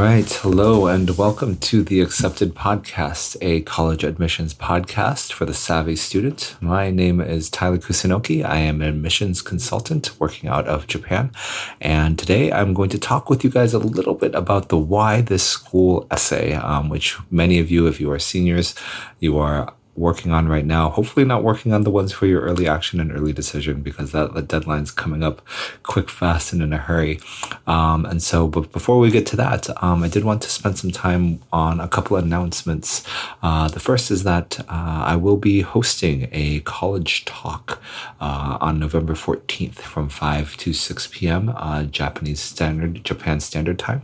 right. Hello, and welcome to the Accepted Podcast, a college admissions podcast for the savvy student. My name is Tyler Kusunoki. I am an admissions consultant working out of Japan. And today I'm going to talk with you guys a little bit about the Why This School essay, um, which many of you, if you are seniors, you are working on right now. Hopefully, not working on the ones for your early action and early decision because that deadline's coming up quick, fast, and in a hurry. Um, and so, but before we get to that, um, I did want to spend some time on a couple announcements. Uh, the first is that uh, I will be hosting a college talk uh, on November 14th from 5 to 6 p.m. Uh, Japanese standard, Japan standard time.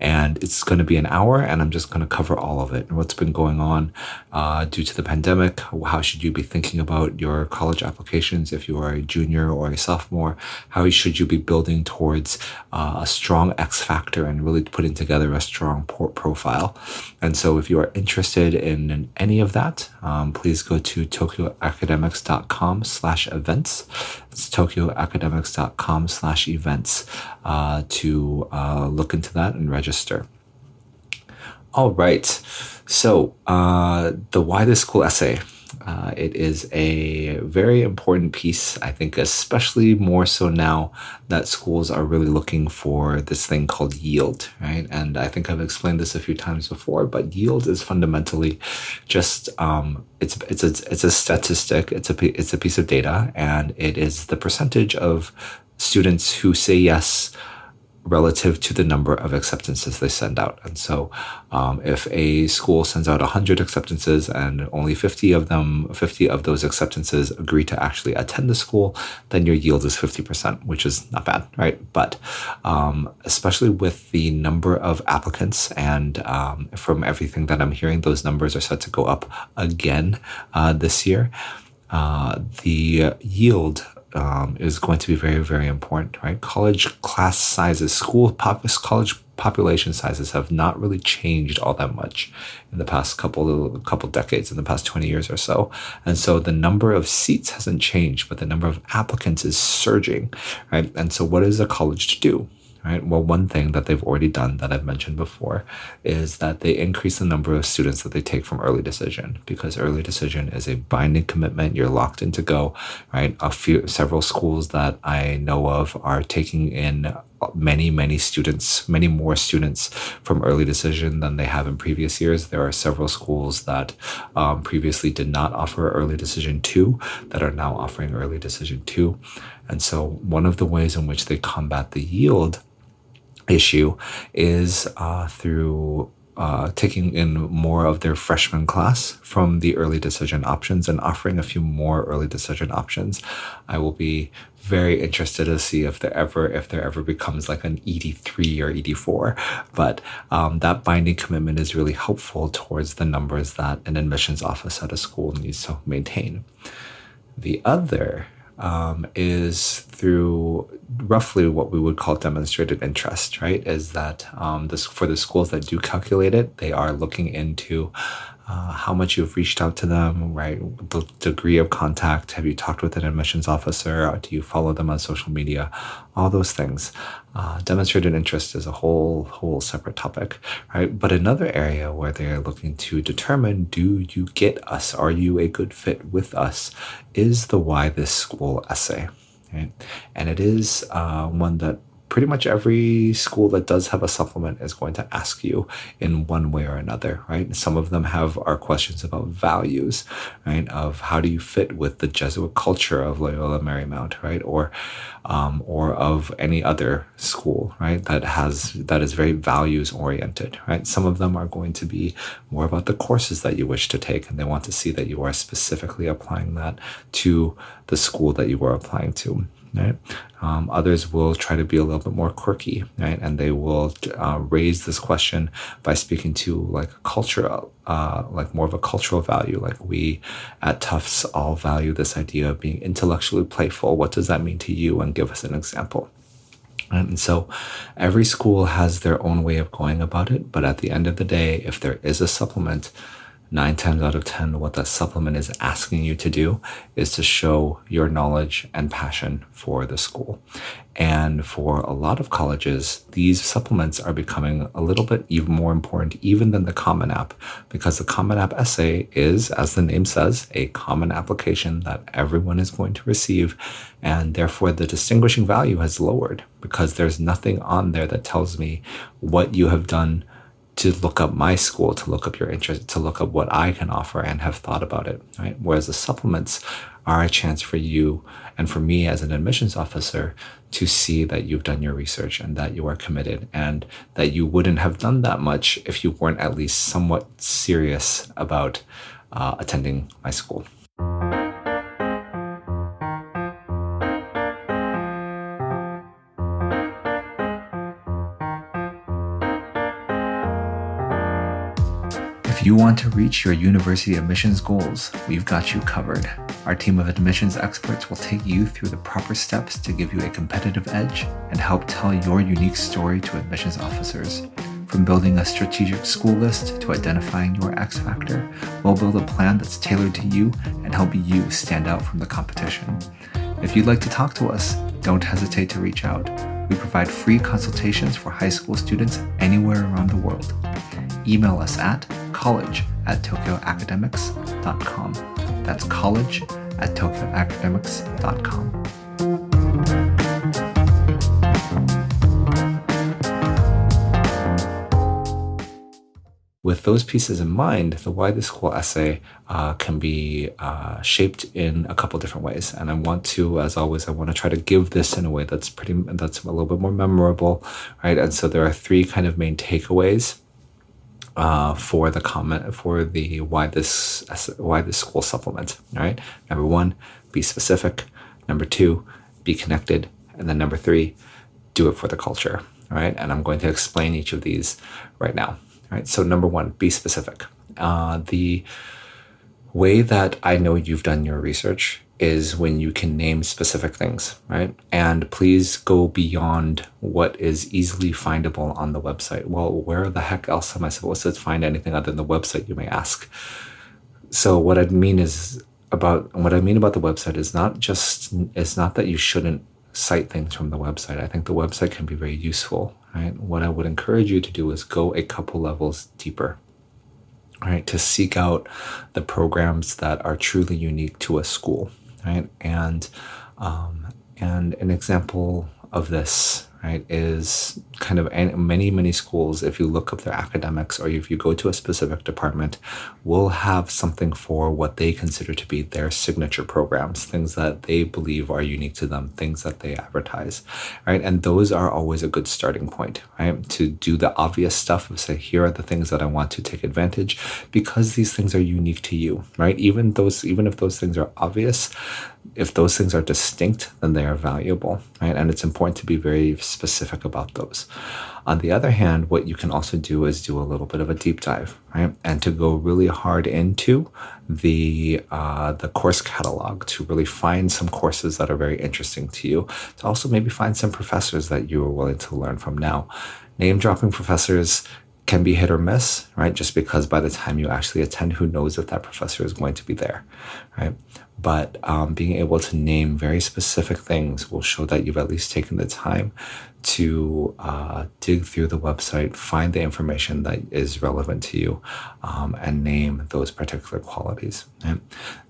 And it's going to be an hour, and I'm just going to cover all of it and what's been going on uh, due to the pandemic? How should you be thinking about your college applications if you are a junior or a sophomore? How should you be building towards uh, a strong X factor and really putting together a strong port profile? And so, if you are interested in, in any of that, um, please go to tokyoacademics.com slash events. It's tokyoacademics.com slash events uh, to uh, look into that and register. All right. So, uh, the Why This School essay. Uh, it is a very important piece, I think, especially more so now that schools are really looking for this thing called yield, right? And I think I've explained this a few times before, but yield is fundamentally just um, it's it's a, it's a statistic, it's a it's a piece of data, and it is the percentage of students who say yes relative to the number of acceptances they send out. And so, um, if a school sends out 100 acceptances and only 50 of them, 50 of those acceptances agree to actually attend the school, then your yield is 50%, which is not bad, right? But um, especially with the number of applicants, and um, from everything that I'm hearing, those numbers are set to go up again uh, this year. Uh, the yield um, is going to be very, very important, right? College class sizes, school pop, college population sizes have not really changed all that much in the past couple couple decades, in the past 20 years or so. And so the number of seats hasn't changed, but the number of applicants is surging, right? And so what is a college to do? Right? Well, one thing that they've already done that I've mentioned before is that they increase the number of students that they take from early decision because early decision is a binding commitment. You're locked in to go, right? A few, several schools that I know of are taking in many, many students, many more students from early decision than they have in previous years. There are several schools that um, previously did not offer early decision two that are now offering early decision two. And so, one of the ways in which they combat the yield issue is uh, through uh, taking in more of their freshman class from the early decision options and offering a few more early decision options. I will be very interested to see if there ever if there ever becomes like an ED3 or ED4. But um, that binding commitment is really helpful towards the numbers that an admissions office at a school needs to maintain. The other um, is through roughly what we would call demonstrated interest, right? Is that um, this for the schools that do calculate it, they are looking into uh, how much you've reached out to them, right? The degree of contact. Have you talked with an admissions officer? do you follow them on social media? All those things. Uh, demonstrated interest is a whole whole separate topic, right? But another area where they're looking to determine do you get us? Are you a good fit with us? Is the why this school essay, right? And it is uh, one that pretty much every school that does have a supplement is going to ask you in one way or another, right? Some of them have our questions about values, right? Of how do you fit with the Jesuit culture of Loyola Marymount, right? Or, um, or of any other school, right? That has, that is very values oriented, right? Some of them are going to be more about the courses that you wish to take and they want to see that you are specifically applying that to the school that you are applying to right? Um, others will try to be a little bit more quirky, right? And they will uh, raise this question by speaking to like a culture, uh, like more of a cultural value. Like we at Tufts all value this idea of being intellectually playful. What does that mean to you? And give us an example. And so every school has their own way of going about it. But at the end of the day, if there is a supplement, nine times out of 10, what that supplement is asking you to do is to show your knowledge and passion for the school. And for a lot of colleges, these supplements are becoming a little bit even more important even than the Common App, because the Common App essay is, as the name says, a common application that everyone is going to receive. And therefore, the distinguishing value has lowered because there's nothing on there that tells me what you have done to look up my school, to look up your interest, to look up what I can offer and have thought about it, right? Whereas the supplements are a chance for you and for me as an admissions officer to see that you've done your research and that you are committed and that you wouldn't have done that much if you weren't at least somewhat serious about uh, attending my school. If you want to reach your university admissions goals, we've got you covered. Our team of admissions experts will take you through the proper steps to give you a competitive edge and help tell your unique story to admissions officers. From building a strategic school list to identifying your X factor, we'll build a plan that's tailored to you and help you stand out from the competition. If you'd like to talk to us, don't hesitate to reach out. We provide free consultations for high school students anywhere around the world. Email us at college at tokyoacademics.com. That's college at tokyoacademics.com. with those pieces in mind, the Why This School essay uh, can be uh, shaped in a couple different ways. And I want to, as always, I want to try to give this in a way that's pretty, that's a little bit more memorable, right? And so there are three kind of main takeaways uh, for the comment for the why this why this school supplement. All right. Number one, be specific. Number two, be connected. And then number three, do it for the culture. All right. And I'm going to explain each of these right now. All right. So number one, be specific. Uh, the way that I know you've done your research is when you can name specific things, right? And please go beyond what is easily findable on the website. Well, where the heck else am I supposed to find anything other than the website, you may ask? So what I mean is about what I mean about the website is not just it's not that you shouldn't cite things from the website. I think the website can be very useful, right? What I would encourage you to do is go a couple levels deeper right to seek out the programs that are truly unique to a school right? And um, and an example of this right, is kind of many, many schools, if you look up their academics or if you go to a specific department, will have something for what they consider to be their signature programs, things that they believe are unique to them, things that they advertise, right? And those are always a good starting point, right? To do the obvious stuff of say, here are the things that I want to take advantage because these things are unique to you, right? Even those, even if those things are obvious, if those things are distinct, then they are valuable, right? And it's important to be very specific about those. On the other hand, what you can also do is do a little bit of a deep dive, right? And to go really hard into the uh, the course catalog to really find some courses that are very interesting to you. To also maybe find some professors that you are willing to learn from. Now, name dropping professors can be hit or miss, right? Just because by the time you actually attend, who knows if that professor is going to be there, right? But um, being able to name very specific things will show that you've at least taken the time to uh, dig through the website, find the information that is relevant to you, um, and name those particular qualities. Right?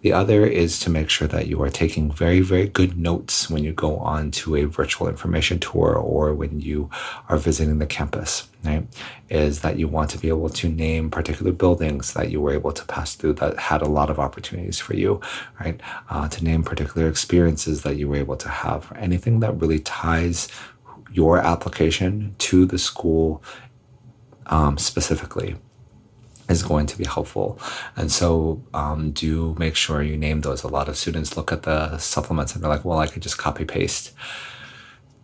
The other is to make sure that you are taking very, very good notes when you go on to a virtual information tour or when you are visiting the campus. Right? Is that you want to be able to name particular buildings that you were able to pass through that had a lot of opportunities for you, right? Uh, to name particular experiences that you were able to have, anything that really ties your application to the school um, specifically is going to be helpful. And so um, do make sure you name those. A lot of students look at the supplements and they're like, well, I could just copy paste.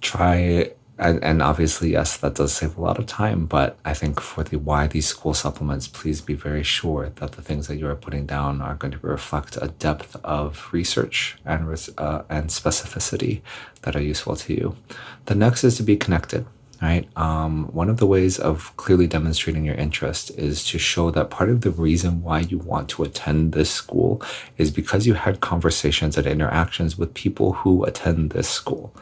Try and, and obviously, yes, that does save a lot of time. But I think for the why these school supplements, please be very sure that the things that you are putting down are going to reflect a depth of research and uh, and specificity that are useful to you. The next is to be connected. right? Um, one of the ways of clearly demonstrating your interest is to show that part of the reason why you want to attend this school is because you had conversations and interactions with people who attend this school.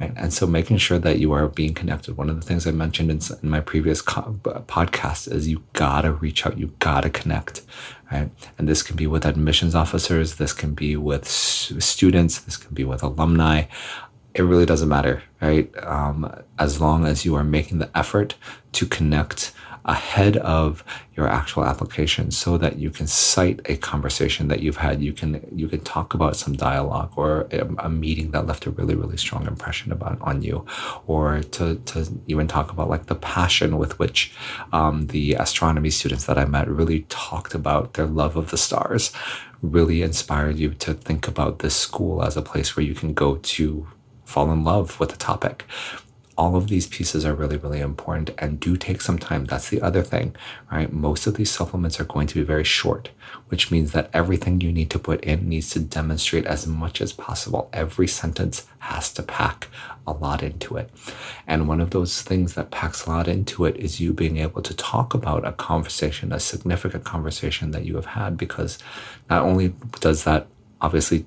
Right? And so making sure that you are being connected. One of the things I mentioned in, in my previous co- podcast is you gotta reach out, you gotta connect, right? And this can be with admissions officers, this can be with students, this can be with alumni it really doesn't matter, right? Um, as long as you are making the effort to connect ahead of your actual application so that you can cite a conversation that you've had you can you can talk about some dialogue or a, a meeting that left a really really strong impression about on you or to, to even talk about like the passion with which um, the astronomy students that i met really talked about their love of the stars really inspired you to think about this school as a place where you can go to fall in love with the topic. All of these pieces are really, really important and do take some time. That's the other thing, right? Most of these supplements are going to be very short, which means that everything you need to put in needs to demonstrate as much as possible. Every sentence has to pack a lot into it. And one of those things that packs a lot into it is you being able to talk about a conversation, a significant conversation that you have had, because not only does that obviously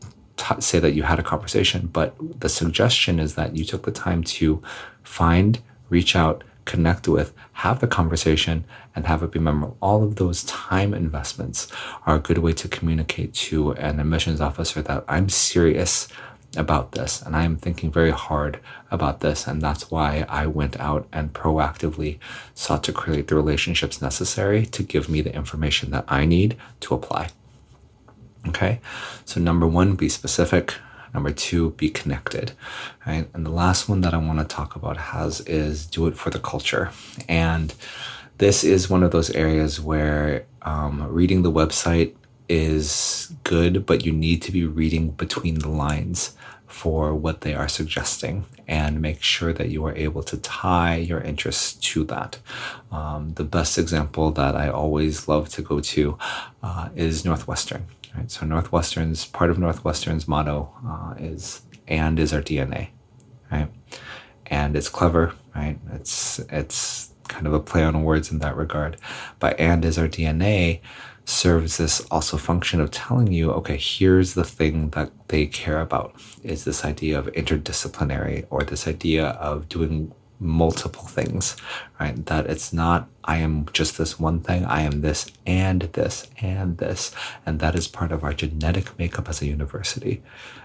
say that you had a conversation, but the suggestion is that you took the time to find, reach out, connect with, have the conversation, and have it be memorable. All of those time investments are a good way to communicate to an admissions officer that I'm serious about this and I am thinking very hard about this. And that's why I went out and proactively sought to create the relationships necessary to give me the information that I need to apply. Okay. So, number one, be specific. Number two, be connected. Right. And the last one that I want to talk about has is do it for the culture. And this is one of those areas where um, reading the website is good, but you need to be reading between the lines for what they are suggesting and make sure that you are able to tie your interests to that. Um, the best example that I always love to go to uh, is Northwestern. Right? So Northwestern's part of Northwestern's motto uh, is "and is our DNA," right? And it's clever, right? It's it's kind of a play on words in that regard, but "and is our DNA." serves this also function of telling you, okay, here's the thing that they care about is this idea of interdisciplinary or this idea of doing multiple things, right? That it's not, I am just this one thing, I am this and this and this. And that is part of our genetic makeup as a university.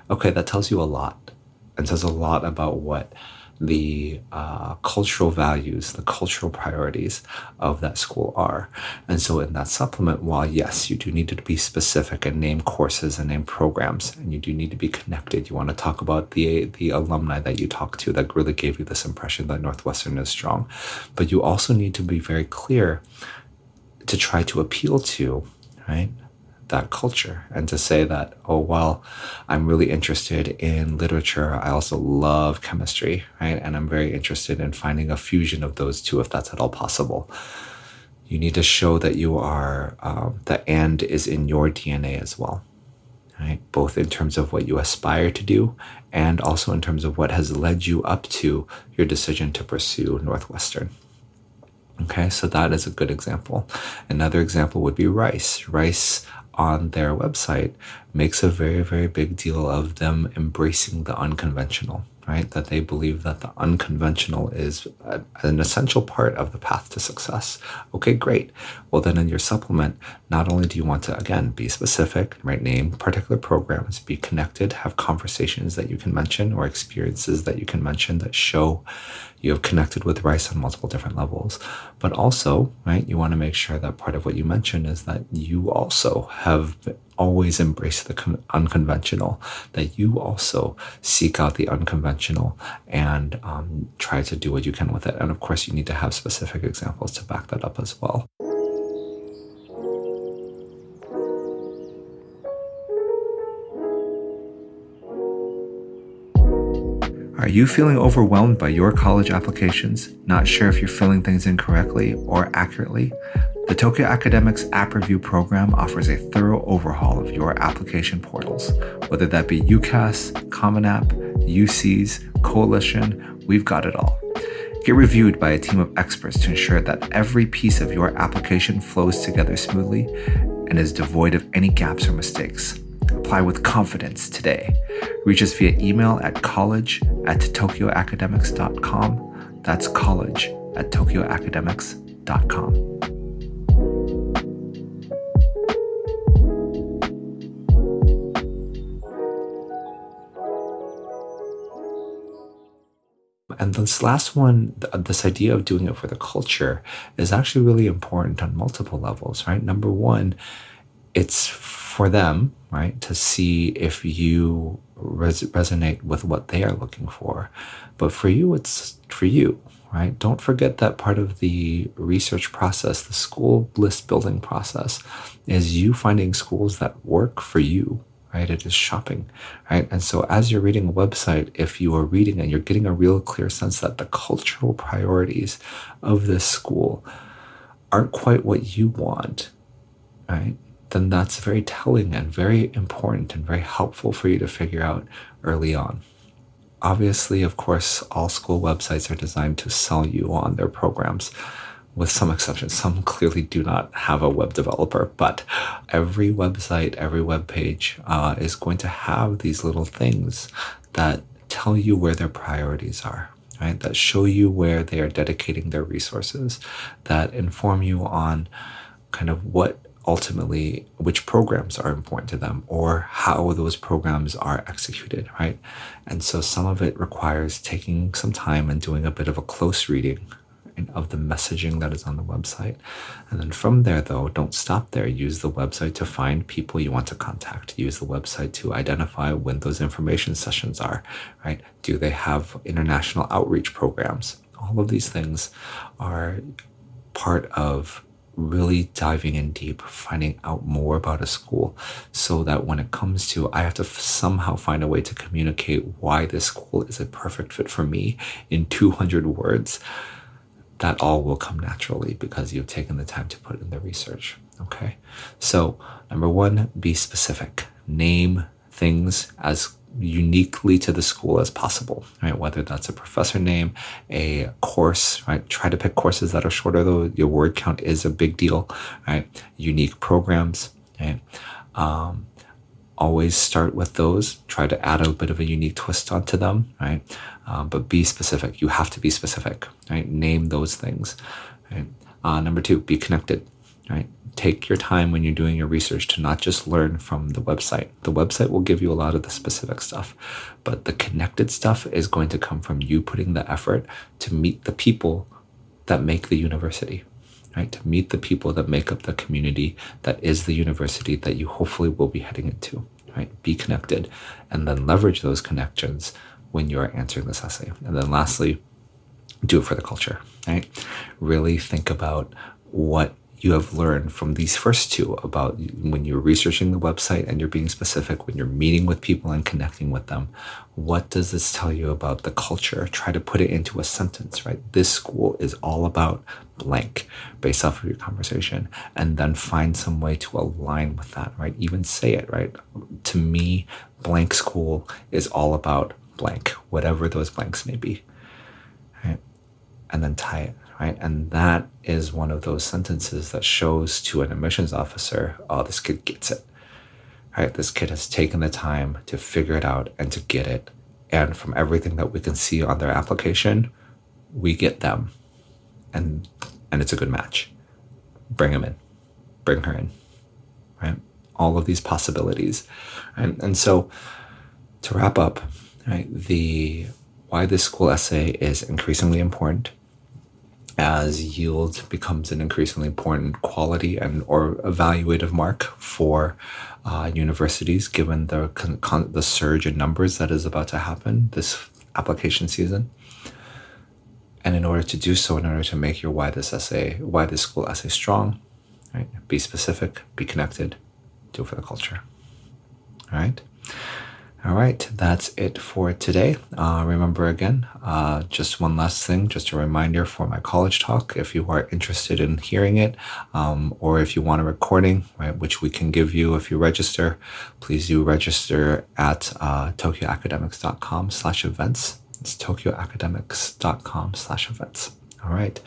Okay, that tells you a lot and says a lot about what the uh, cultural values, the cultural priorities of that school are. And so, in that supplement, while yes, you do need to be specific and name courses and name programs, and you do need to be connected, you want to talk about the the alumni that you talk to that really gave you this impression that Northwestern is strong, but you also need to be very clear to try to appeal to, right? That culture and to say that, oh, well, I'm really interested in literature. I also love chemistry, right? And I'm very interested in finding a fusion of those two if that's at all possible. You need to show that you are, um, the and is in your DNA as well, right? Both in terms of what you aspire to do and also in terms of what has led you up to your decision to pursue Northwestern. Okay, so that is a good example. Another example would be Rice. Rice on their website makes a very, very big deal of them embracing the unconventional, right? That they believe that the unconventional is a, an essential part of the path to success. Okay, great. Well, then in your supplement, not only do you want to, again, be specific, right? Name particular programs, be connected, have conversations that you can mention or experiences that you can mention that show you have connected with rice on multiple different levels. But also, right, you want to make sure that part of what you mentioned is that you also have always embrace the unconventional, that you also seek out the unconventional and um, try to do what you can with it. And of course, you need to have specific examples to back that up as well. Are you feeling overwhelmed by your college applications, not sure if you're filling things in correctly or accurately? The Tokyo Academics App Review program offers a thorough overhaul of your application portals, whether that be UCAS, Common App, UCs, Coalition, we've got it all. Get reviewed by a team of experts to ensure that every piece of your application flows together smoothly and is devoid of any gaps or mistakes. Apply with confidence today. Reach us via email at college at tokyoacademics.com. That's college at tokyoacademics.com. And this last one, uh, this idea of doing it for the culture, is actually really important on multiple levels, right? Number one, it's for them, right, to see if you res- resonate with what they are looking for. But for you, it's for you, right? Don't forget that part of the research process, the school list building process, is you finding schools that work for you, right? It is shopping, right? And so as you're reading a website, if you are reading and you're getting a real clear sense that the cultural priorities of this school aren't quite what you want, right? Then that's very telling and very important and very helpful for you to figure out early on. Obviously, of course, all school websites are designed to sell you on their programs with some exceptions. Some clearly do not have a web developer, but every website, every web page uh, is going to have these little things that tell you where their priorities are, right? That show you where they are dedicating their resources, that inform you on kind of what ultimately which programs are important to them or how those programs are executed, right? And so some of it requires taking some time and doing a bit of a close reading of the messaging that is on the website. And then from there, though, don't stop there. Use the website to find people you want to contact. Use the website to identify when those information sessions are, right? Do they have international outreach programs? All of these things are part of really diving in deep, finding out more about a school so that when it comes to, I have to f- somehow find a way to communicate why this school is a perfect fit for me in 200 words that all will come naturally because you've taken the time to put in the research. Okay. So, number one, be specific. Name things as uniquely to the school as possible, right? Whether that's a professor name, a course, right? Try to pick courses that are shorter, though your word count is a big deal, right? Unique programs, right? Um, always start with those. Try to add a bit of a unique twist onto them, right? Um, but be specific. You have to be specific, right? Name those things. Right? Uh, number two, be connected, right? Take your time when you're doing your research to not just learn from the website. The website will give you a lot of the specific stuff, but the connected stuff is going to come from you putting the effort to meet the people that make the university, right? To meet the people that make up the community that is the university that you hopefully will be heading into, right? Be connected and then leverage those connections when you're answering this essay. And then lastly, do it for the culture, right? Really think about what you have learned from these first two about when you're researching the website and you're being specific, when you're meeting with people and connecting with them. What does this tell you about the culture? Try to put it into a sentence, right? This school is all about blank based off of your conversation, and then find some way to align with that, right? Even say it, right? To me, blank school is all about blank, whatever those blanks may be, right? And then tie it right? And that is one of those sentences that shows to an admissions officer, oh, this kid gets it, right? This kid has taken the time to figure it out and to get it. And from everything that we can see on their application, we get them, and and it's a good match. Bring him in, bring her in, right? All of these possibilities, and and so to wrap up, right? The why this school essay is increasingly important as yield becomes an increasingly important quality and or evaluative mark for uh, universities, given the con- the surge in numbers that is about to happen this application season. And in order to do so, in order to make your why this essay, why this school essay strong, right? Be specific, be connected, do it for the culture. All right. All right, that's it for today. Uh, remember again, uh, just one last thing, just a reminder for my college talk. If you are interested in hearing it, um, or if you want a recording, right, which we can give you if you register, please do register at uh, tokyoacademics.com slash events. It's tokyoacademics.com slash events. All right.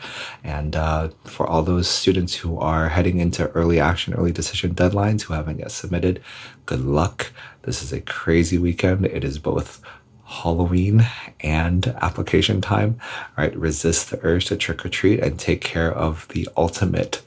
And uh, for all those students who are heading into early action, early decision deadlines who haven't yet submitted, good luck. This is a crazy weekend. It is both Halloween and application time. Right, resist the urge to trick or treat and take care of the ultimate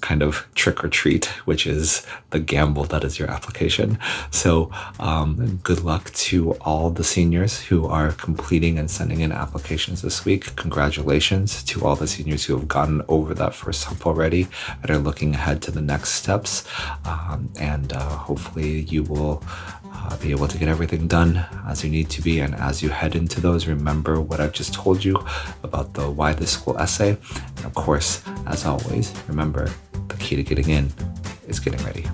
kind of trick or treat, which is the gamble that is your application. So, um, good luck to all the seniors who are completing and sending in applications this week. Congratulations to all the seniors who have gotten over that first hump already and are looking ahead to the next steps. Um, and uh, hopefully, you will uh, be able to get everything done as you need to be. And as you head into those, remember what I've just told you about the why this school essay. And of course, as always, remember the key to getting in is getting ready.